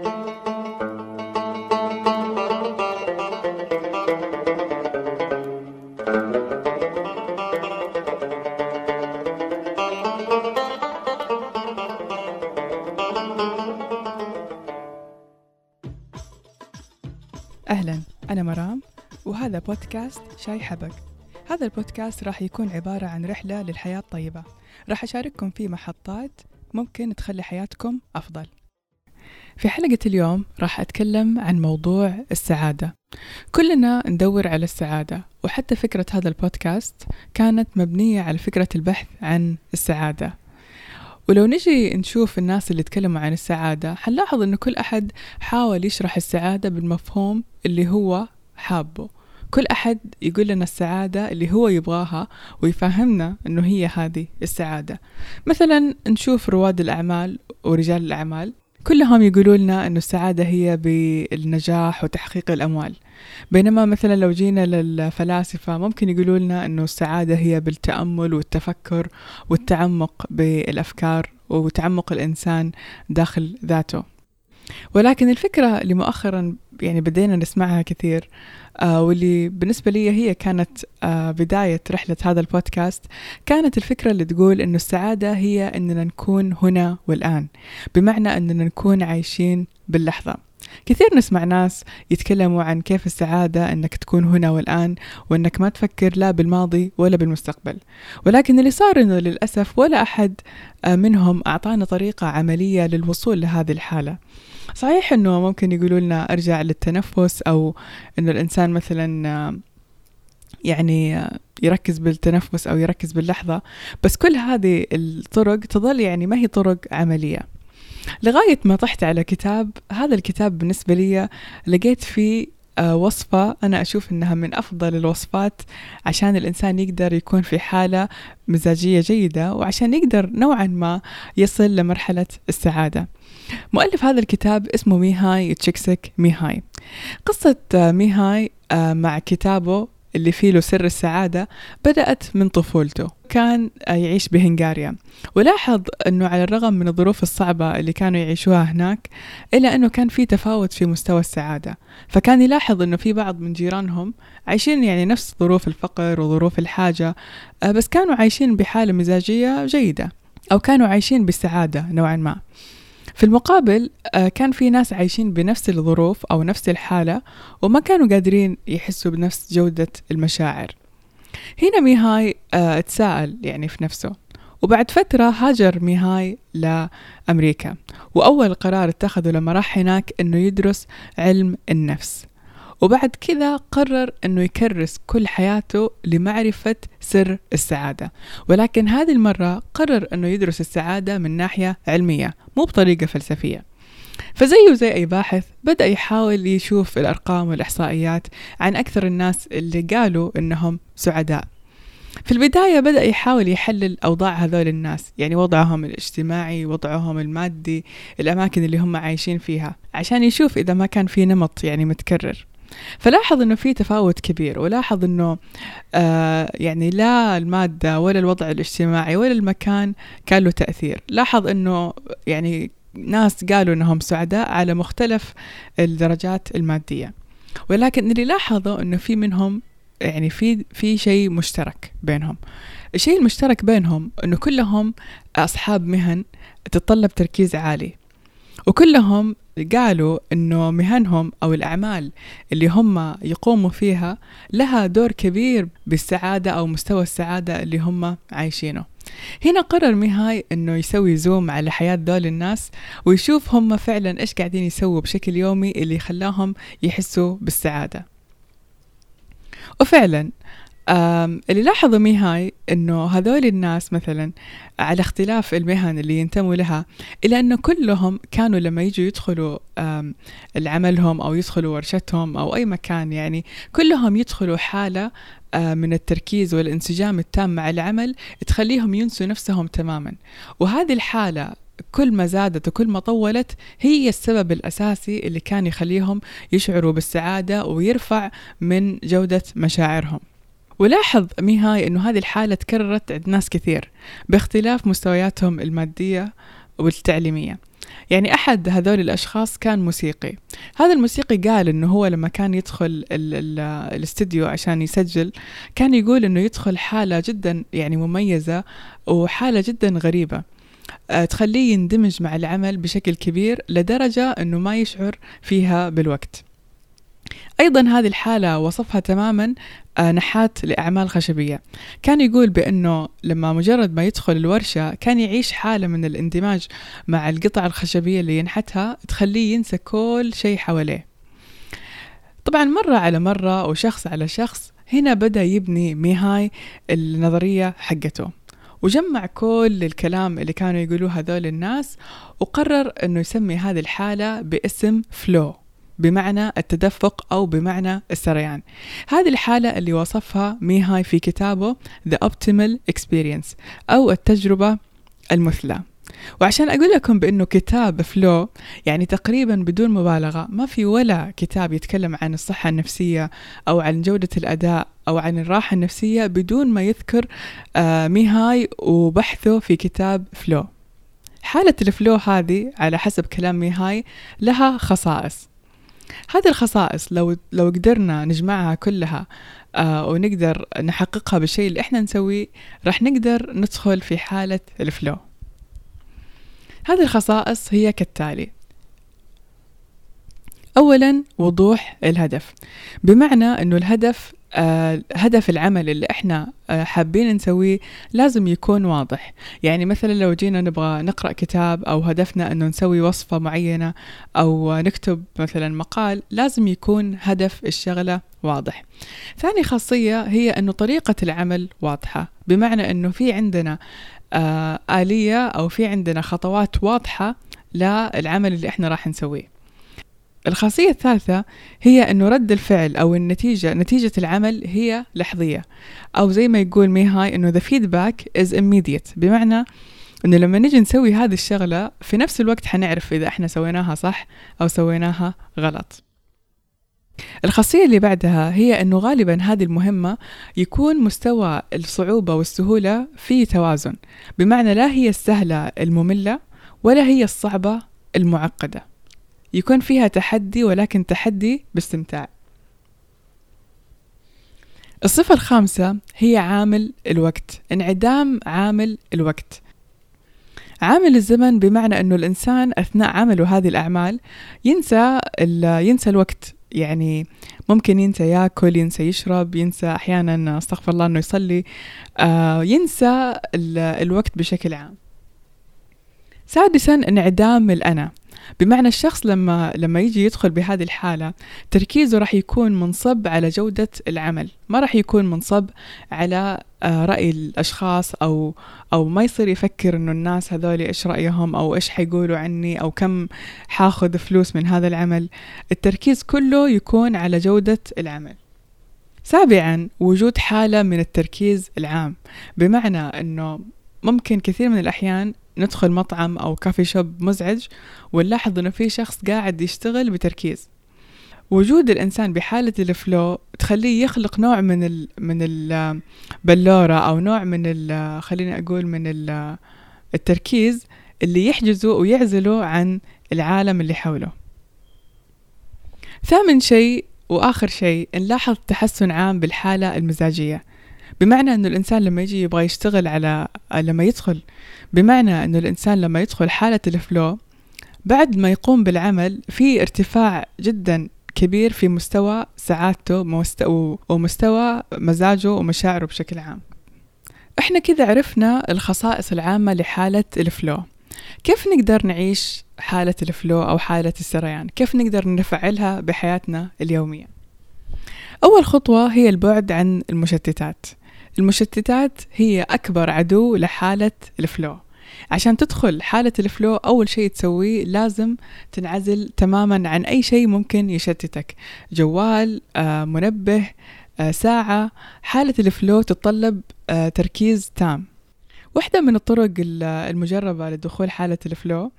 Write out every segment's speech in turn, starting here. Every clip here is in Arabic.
أهلا أنا مرام وهذا بودكاست شاي حبق هذا البودكاست راح يكون عبارة عن رحلة للحياة الطيبة. راح أشارككم فيه محطات ممكن تخلي حياتكم أفضل. في حلقة اليوم راح أتكلم عن موضوع السعادة. كلنا ندور على السعادة وحتى فكرة هذا البودكاست كانت مبنية على فكرة البحث عن السعادة. ولو نجي نشوف الناس اللي تكلموا عن السعادة حنلاحظ أنه كل أحد حاول يشرح السعادة بالمفهوم اللي هو حابه. كل أحد يقول لنا السعادة اللي هو يبغاها ويفهمنا أنه هي هذه السعادة. مثلا نشوف رواد الأعمال ورجال الأعمال. كلهم يقولوا لنا أنه السعادة هي بالنجاح وتحقيق الأموال. بينما مثلا لو جينا للفلاسفة ممكن يقولوا لنا أنه السعادة هي بالتأمل والتفكر والتعمق بالأفكار وتعمق الإنسان داخل ذاته. ولكن الفكرة اللي مؤخرا يعني بدينا نسمعها كثير. آه واللي بالنسبة لي هي كانت آه بداية رحلة هذا البودكاست. كانت الفكرة اللي تقول إنه السعادة هي إننا نكون هنا والآن بمعنى إننا نكون عايشين باللحظة. كثير نسمع ناس يتكلموا عن كيف السعادة إنك تكون هنا والآن وإنك ما تفكر لا بالماضي ولا بالمستقبل. ولكن اللي صار إنه للأسف ولا أحد منهم أعطانا طريقة عملية للوصول لهذه الحالة. صحيح إنه ممكن يقولوا لنا أرجع للتنفس أو إنه الإنسان مثلا يعني يركز بالتنفس أو يركز باللحظة بس كل هذه الطرق تظل يعني ما هي طرق عملية. لغاية ما طحت على كتاب هذا الكتاب بالنسبة لي لقيت فيه وصفة أنا أشوف أنها من أفضل الوصفات عشان الإنسان يقدر يكون في حالة مزاجية جيدة وعشان يقدر نوعا ما يصل لمرحلة السعادة. مؤلف هذا الكتاب اسمه ميهاي تشيكسك ميهاي. قصة ميهاي مع كتابه اللي فيه له سر السعادة بدأت من طفولته. كان يعيش بهنغاريا. ولاحظ أنه على الرغم من الظروف الصعبة اللي كانوا يعيشوها هناك إلا أنه كان في تفاوت في مستوى السعادة. فكان يلاحظ أنه في بعض من جيرانهم عايشين يعني نفس ظروف الفقر وظروف الحاجة بس كانوا عايشين بحالة مزاجية جيدة أو كانوا عايشين بالسعادة نوعا ما. في المقابل كان في ناس عايشين بنفس الظروف أو نفس الحالة وما كانوا قادرين يحسوا بنفس جودة المشاعر. هنا ميهاي تساءل يعني في نفسه وبعد فترة هاجر ميهاي لأمريكا وأول قرار اتخذه لما راح هناك أنه يدرس علم النفس. وبعد كذا قرر أنه يكرس كل حياته لمعرفة سر السعادة. ولكن هذه المرة قرر أنه يدرس السعادة من ناحية علمية مو بطريقة فلسفية. فزيه زي أي باحث بدأ يحاول يشوف الأرقام والإحصائيات عن أكثر الناس اللي قالوا إنهم سعداء. في البداية بدأ يحاول يحلل أوضاع هذول الناس يعني وضعهم الاجتماعي وضعهم المادي الأماكن اللي هم عايشين فيها عشان يشوف إذا ما كان في نمط يعني متكرر. فلاحظ إنه في تفاوت كبير ولاحظ إنه آه يعني لا المادة ولا الوضع الاجتماعي ولا المكان كان له تأثير. لاحظ إنه يعني ناس قالوا إنهم سعداء على مختلف الدرجات المادية. ولكن اللي لاحظوا إنه في منهم يعني في في شيء مشترك بينهم. الشيء المشترك بينهم إنه كلهم أصحاب مهن تتطلب تركيز عالي. وكلهم قالوا إنه مهنهم أو الأعمال اللي هم يقوموا فيها لها دور كبير بالسعادة أو مستوى السعادة اللي هم عايشينه. هنا قرر ميهاي إنه يسوي زوم على حياة دول الناس ويشوف هم فعلا إيش قاعدين يسووا بشكل يومي اللي خلاهم يحسوا بالسعادة. وفعلا اللي لاحظوا ميهاي إنه هذول الناس مثلا على اختلاف المهن اللي ينتموا لها الا إنه كلهم كانوا لما يجوا يدخلوا عملهم أو يدخلوا ورشتهم أو أي مكان يعني كلهم يدخلوا حالة من التركيز والانسجام التام مع العمل تخليهم ينسوا نفسهم تماما. وهذه الحالة كل ما زادت وكل ما طولت هي السبب الأساسي اللي كان يخليهم يشعروا بالسعادة ويرفع من جودة مشاعرهم. ولاحظ ميهاي أنه هذه الحالة تكررت عند ناس كثير باختلاف مستوياتهم المادية والتعليمية. يعني أحد هذول الأشخاص كان موسيقي. هذا الموسيقي قال إنه هو لما كان يدخل ال- ال- الاستديو عشان يسجل كان يقول إنه يدخل حالة جدا يعني مميزة وحالة جدا غريبة آه، تخليه يندمج مع العمل بشكل كبير لدرجة أنه ما يشعر فيها بالوقت. أيضا هذه الحالة وصفها تماما نحات لأعمال خشبية. كان يقول بأنه لما مجرد ما يدخل الورشة كان يعيش حالة من الاندماج مع القطع الخشبية اللي ينحتها تخليه ينسى كل شيء حواليه. طبعا مرة على مرة وشخص على شخص هنا بدأ يبني ميهاي النظرية حقته. وجمع كل الكلام اللي كانوا يقولوه هذول الناس وقرر إنه يسمي هذه الحالة باسم فلو. بمعنى التدفق أو بمعنى السريان. هذه الحالة اللي وصفها ميهاي في كتابه The Optimal Experience أو التجربة المثلى. وعشان أقول لكم بأنه كتاب Flow يعني تقريبا بدون مبالغة ما في ولا كتاب يتكلم عن الصحة النفسية أو عن جودة الأداء أو عن الراحة النفسية بدون ما يذكر آه ميهاي وبحثه في كتاب Flow حالة الفلو هذه على حسب كلام ميهاي لها خصائص. هذه الخصائص لو لو قدرنا نجمعها كلها آه ونقدر نحققها بالشيء اللي إحنا نسويه راح نقدر ندخل في حالة الفلو. هذه الخصائص هي كالتالي. أولا وضوح الهدف. بمعنى أنه الهدف هدف العمل اللي إحنا آه حابين نسويه لازم يكون واضح. يعني مثلا لو جينا نبغى نقرأ كتاب أو هدفنا أنه نسوي وصفة معينة أو نكتب مثلا مقال لازم يكون هدف الشغلة واضح. ثاني خاصية هي أنه طريقة العمل واضحة بمعنى أنه في عندنا آه آلية أو في عندنا خطوات واضحة للعمل اللي إحنا راح نسويه. الخاصية الثالثة هي أنه رد الفعل أو النتيجة نتيجة العمل هي لحظية. أو زي ما يقول ميهاي أنه the feedback is immediate. بمعنى أنه لما نجي نسوي هذه الشغلة في نفس الوقت حنعرف إذا إحنا سويناها صح أو سويناها غلط. الخاصية اللي بعدها هي أنه غالبا هذه المهمة يكون مستوى الصعوبة والسهولة في توازن. بمعنى لا هي السهلة المملة ولا هي الصعبة المعقدة. يكون فيها تحدي ولكن تحدي باستمتاع. الصفة الخامسة هي عامل الوقت انعدام عامل الوقت. عامل الزمن بمعنى أنه الإنسان أثناء عمله هذه الأعمال ينسى, ينسى الوقت. يعني ممكن ينسى ياكل ينسى يشرب ينسى أحيانا أستغفر الله أنه يصلي آه ينسى الوقت بشكل عام. سادسا انعدام الأنا. بمعنى الشخص لما لما يجي يدخل بهذه الحالة تركيزه راح يكون منصب على جودة العمل ما راح يكون منصب على رأي الأشخاص أو أو ما يصير يفكر إنه الناس هذول إيش رأيهم أو إيش حيقولوا عني أو كم حاخذ فلوس من هذا العمل. التركيز كله يكون على جودة العمل. سابعا وجود حالة من التركيز العام بمعنى أنه ممكن كثير من الأحيان ندخل مطعم أو كافي شوب مزعج ونلاحظ إنه في شخص قاعد يشتغل بتركيز. وجود الإنسان بحالة الفلو تخليه يخلق نوع من ال من البلورة أو نوع من ال خليني أقول من ال التركيز اللي يحجزه ويعزله عن العالم اللي حوله. ثامن شيء وآخر شيء نلاحظ تحسن عام بالحالة المزاجية. بمعنى أنه الإنسان لما يجي يبغى يشتغل على لما يدخل بمعنى أنه الإنسان لما يدخل حالة الفلو بعد ما يقوم بالعمل في ارتفاع جدا كبير في مستوى سعادته ومستوى مزاجه ومشاعره بشكل عام. إحنا كذا عرفنا الخصائص العامة لحالة الفلو. كيف نقدر نعيش حالة الفلو أو حالة السريان؟ كيف نقدر نفعلها بحياتنا اليومية؟ أول خطوة هي البعد عن المشتتات. المشتتات هي أكبر عدو لحالة الفلو. عشان تدخل حالة الفلو أول شيء تسويه لازم تنعزل تماما عن أي شيء ممكن يشتتك. جوال آه، منبه آه، ساعة. حالة الفلو تتطلب آه، تركيز تام. واحدة من الطرق المجربة لدخول حالة الفلو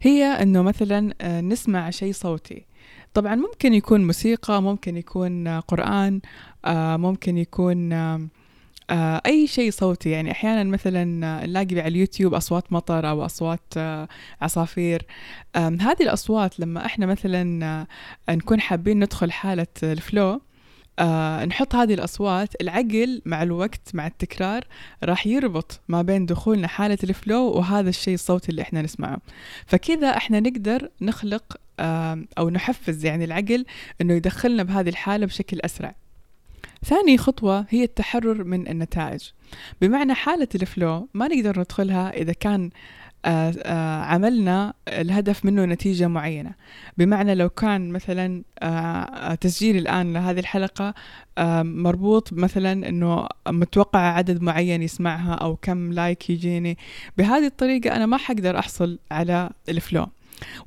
هي أنه مثلا نسمع شيء صوتي. طبعا ممكن يكون موسيقى ممكن يكون قرآن ممكن يكون آه، أي شيء صوتي. يعني أحيانا مثلا نلاقي على اليوتيوب أصوات مطر أو أصوات آه، عصافير. هذه الأصوات لما إحنا مثلا آه، نكون حابين ندخل حالة الفلو آه نحط هذه الأصوات العقل مع الوقت مع التكرار راح يربط ما بين دخولنا حالة الفلو وهذا الشيء الصوتي اللي إحنا نسمعه. فكذا إحنا نقدر نخلق آه أو نحفز يعني العقل أنه يدخلنا بهذه الحالة بشكل أسرع. ثاني خطوة هي التحرر من النتائج. بمعنى حالة الفلو ما نقدر ندخلها إذا كان آه، آه، عملنا الهدف منه نتيجة معينة. بمعنى لو كان مثلا آه، تسجيلي الآن لهذه الحلقة مربوط مثلا أنه متوقع عدد معين يسمعها أو كم لايك يجيني. بهذه الطريقة أنا ما حقدر أحصل على الفلو.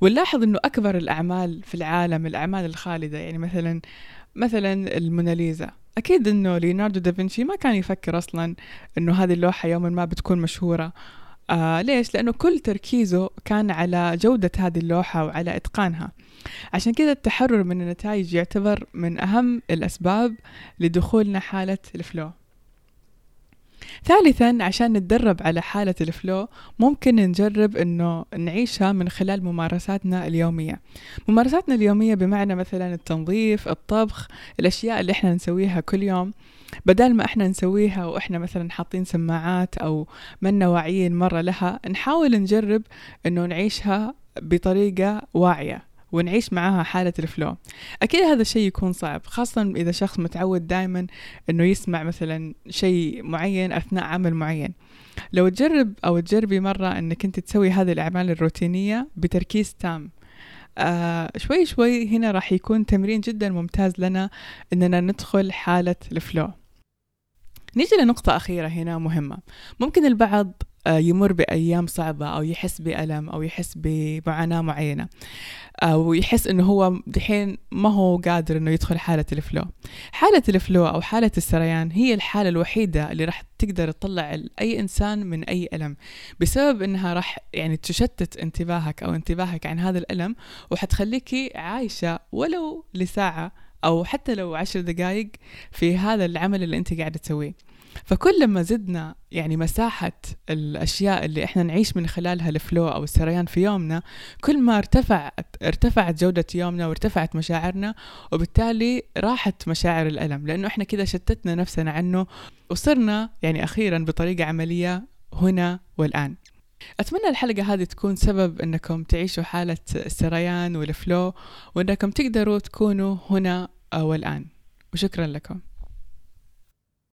ونلاحظ أنه أكبر الأعمال في العالم الأعمال الخالدة يعني مثلا مثلا الموناليزا. أكيد أنه ليوناردو دافنشي ما كان يفكر أصلا أنه هذه اللوحة يوما ما بتكون مشهورة. آه ليش؟ لأنه كل تركيزه كان على جودة هذه اللوحة وعلى إتقانها. عشان كذا التحرر من النتائج يعتبر من أهم الأسباب لدخولنا حالة الفلو. ثالثا عشان نتدرب على حالة الفلو ممكن نجرب إنه نعيشها من خلال ممارساتنا اليومية. ممارساتنا اليومية بمعنى مثلا التنظيف الطبخ الأشياء اللي إحنا نسويها كل يوم. بدل ما إحنا نسويها وإحنا مثلا حاطين سماعات أو منا واعيين مرة لها نحاول نجرب إنه نعيشها بطريقة واعية. ونعيش معاها حالة الفلو. أكيد هذا الشيء يكون صعب خاصة إذا شخص متعود دائما أنه يسمع مثلا شيء معين أثناء عمل معين. لو تجرب أو تجربي مرة أنك أنت تسوي هذه الأعمال الروتينية بتركيز تام آه شوي شوي هنا راح يكون تمرين جدا ممتاز لنا أننا ندخل حالة الفلو. نيجي لنقطة أخيرة هنا مهمة. ممكن البعض يمر بأيام صعبة أو يحس بألم أو يحس بمعاناة معينة أو يحس إنه هو دحين ما هو قادر إنه يدخل حالة الفلو. حالة الفلو أو حالة السريان هي الحالة الوحيدة اللي راح تقدر تطلع أي إنسان من أي ألم. بسبب إنها راح يعني تشتت انتباهك أو انتباهك عن هذا الألم وحتخليكي عايشة ولو لساعة أو حتى لو عشر دقايق في هذا العمل اللي أنت قاعدة تسويه. فكل ما زدنا يعني مساحة الأشياء اللي إحنا نعيش من خلالها الفلو أو السريان في يومنا كل ما ارتفعت ارتفعت جودة يومنا وارتفعت مشاعرنا وبالتالي راحت مشاعر الألم. لأنه إحنا كذا شتتنا نفسنا عنه وصرنا يعني أخيرا بطريقة عملية هنا والآن. أتمنى الحلقة هذه تكون سبب أنكم تعيشوا حالة السريان والفلو وأنكم تقدروا تكونوا هنا والآن وشكرا لكم.